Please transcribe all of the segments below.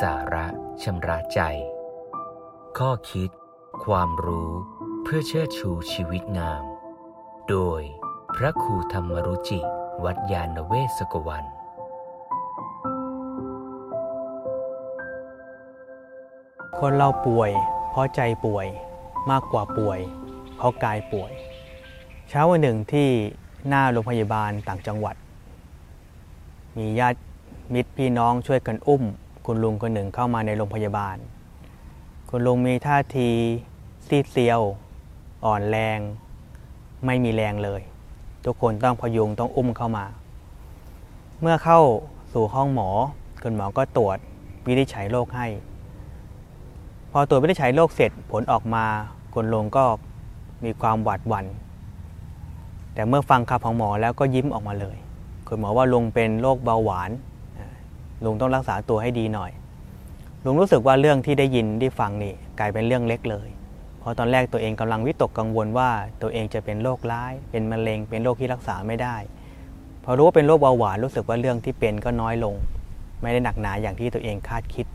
สาระชำระใจ ข้อคิด ความรู้เพื่อเชิดชูชีวิตงาม โดยพระครูธรรมรุจิ วัดยาณเวศกวันคนเราป่วย เพราะใจป่วยมากกว่าป่วย เพราะกายป่วย เช้าวันหนึ่งที่หน้าโรงพยาบาลต่างจังหวัด มีญาติมิตรพี่น้องช่วยกันอุ้ม คุณลุงคนหนึ่งเข้ามาในโรงพยาบาล คุณลุงมีท่าทีซีดเซียว อ่อนแรง ไม่มีแรงเลย ทุกคนต้องพยุงต้องอุ้มเข้ามา เมื่อเข้าสู่ห้องหมอ คุณหมอก็ตรวจวินิจฉัยโรคให้ พอตรวจวินิจฉัยโรคเสร็จผลออกมาคุณลุงก็มีความหวาดหวัน่นแต่เมื่อฟังคำของหมอแล้วก็ยิ้มออกมาเลย คุณหมอว่าลุงเป็นโรคเบาหวาน ลุงต้องรักษาตัวให้ดีหน่อย ลุงรู้สึกว่าเรื่องที่ได้ยินได้ฟังนี่กลายเป็นเรื่องเล็กเลย เพราะตอนแรกตัวเองกำลังวิตกกังวลว่าตัวเองจะเป็นโรคร้าย เป็นมะเร็ง เป็นโรคที่รักษาไม่ได้ พอรู้ว่าเป็นโรคเบาหวานรู้สึกว่าเรื่องที่เป็นก็น้อยลง ไม่ได้หนักหนาอย่างที่ตัวเองคาดคิด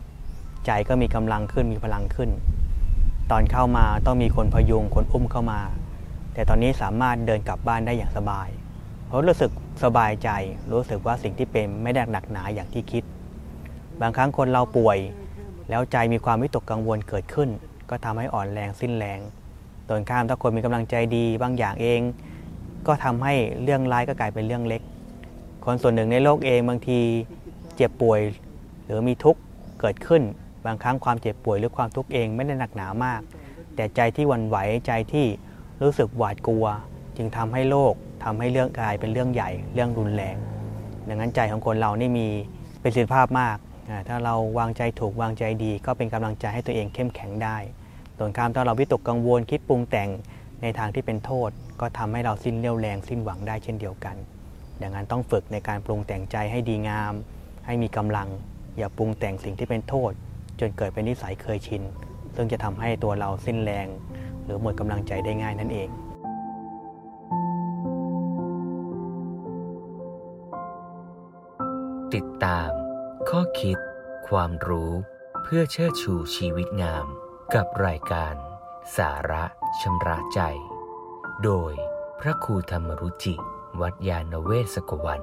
ใจก็มีกำลังขึ้นมีพลังขึ้น ตอนเข้ามาต้องมีคนพยุงคนอุ้มเข้ามา แต่ตอนนี้สามารถเดินกลับบ้านได้อย่างสบายเพราะรู้สึกสบายใจ รู้สึกว่าสิ่งที่เป็นไม่ได้หนักหนาอย่างที่คิด บางครั้งคนเราป่วย แล้วใจมีความวิตกกังวลเกิดขึ้น ก็ทำให้อ่อนแรงสิ้นแรงตรงข้ามถ้าคนมีกำลังใจดีบางอย่างเอง ก็ทำให้เรื่องร้ายก็กลายเป็นเรื่องเล็ก คนส่วนหนึ่งในโลกเองบางทีเจ็บป่วยหรือมีทุกข์เกิดขึ้น บางครั้งความเจ็บป่วยหรือความทุกข์เองไม่ได้หนักหนามาก แต่ใจที่วั่นไหวใจที่รู้สึกหวาดกลัว จึงทำให้โลกทำให้เรื่องกลายเป็นเรื่องใหญ่ เรื่องรุนแรง ดังนั้นใจของคนเรานี่มีประสิทธิภาพมาก ถ้าเราวางใจถูกวางใจดี ก็เป็นกำลังใจให้ตัวเองเข้มแข็งได้ตรงข้ามถ้าเราวิตกกังวลคิดปรุงแต่งในทางที่เป็นโทษ ก็ทำให้เราสิ้นเรี่ยวแรงสิ้นหวังได้เช่นเดียวกัน ดังนั้นต้องฝึกในการปรุงแต่งใจให้ดีงาม ให้มีกำลัง อย่าปรุงแต่งสิ่งที่เป็นโทษ จนเกิดเป็นนิสัยเคยชิน ซึ่งจะทำให้ตัวเราสิ้นแรง หรือหมดกำลังใจได้ง่ายนั่นเองติดตาม ข้อคิด ความรู้เพื่อเชิดชูชีวิตงาม กับรายการ สาระชำระใจ โดยพระครูธรรมรุจิ วัดยาณเวศกวัน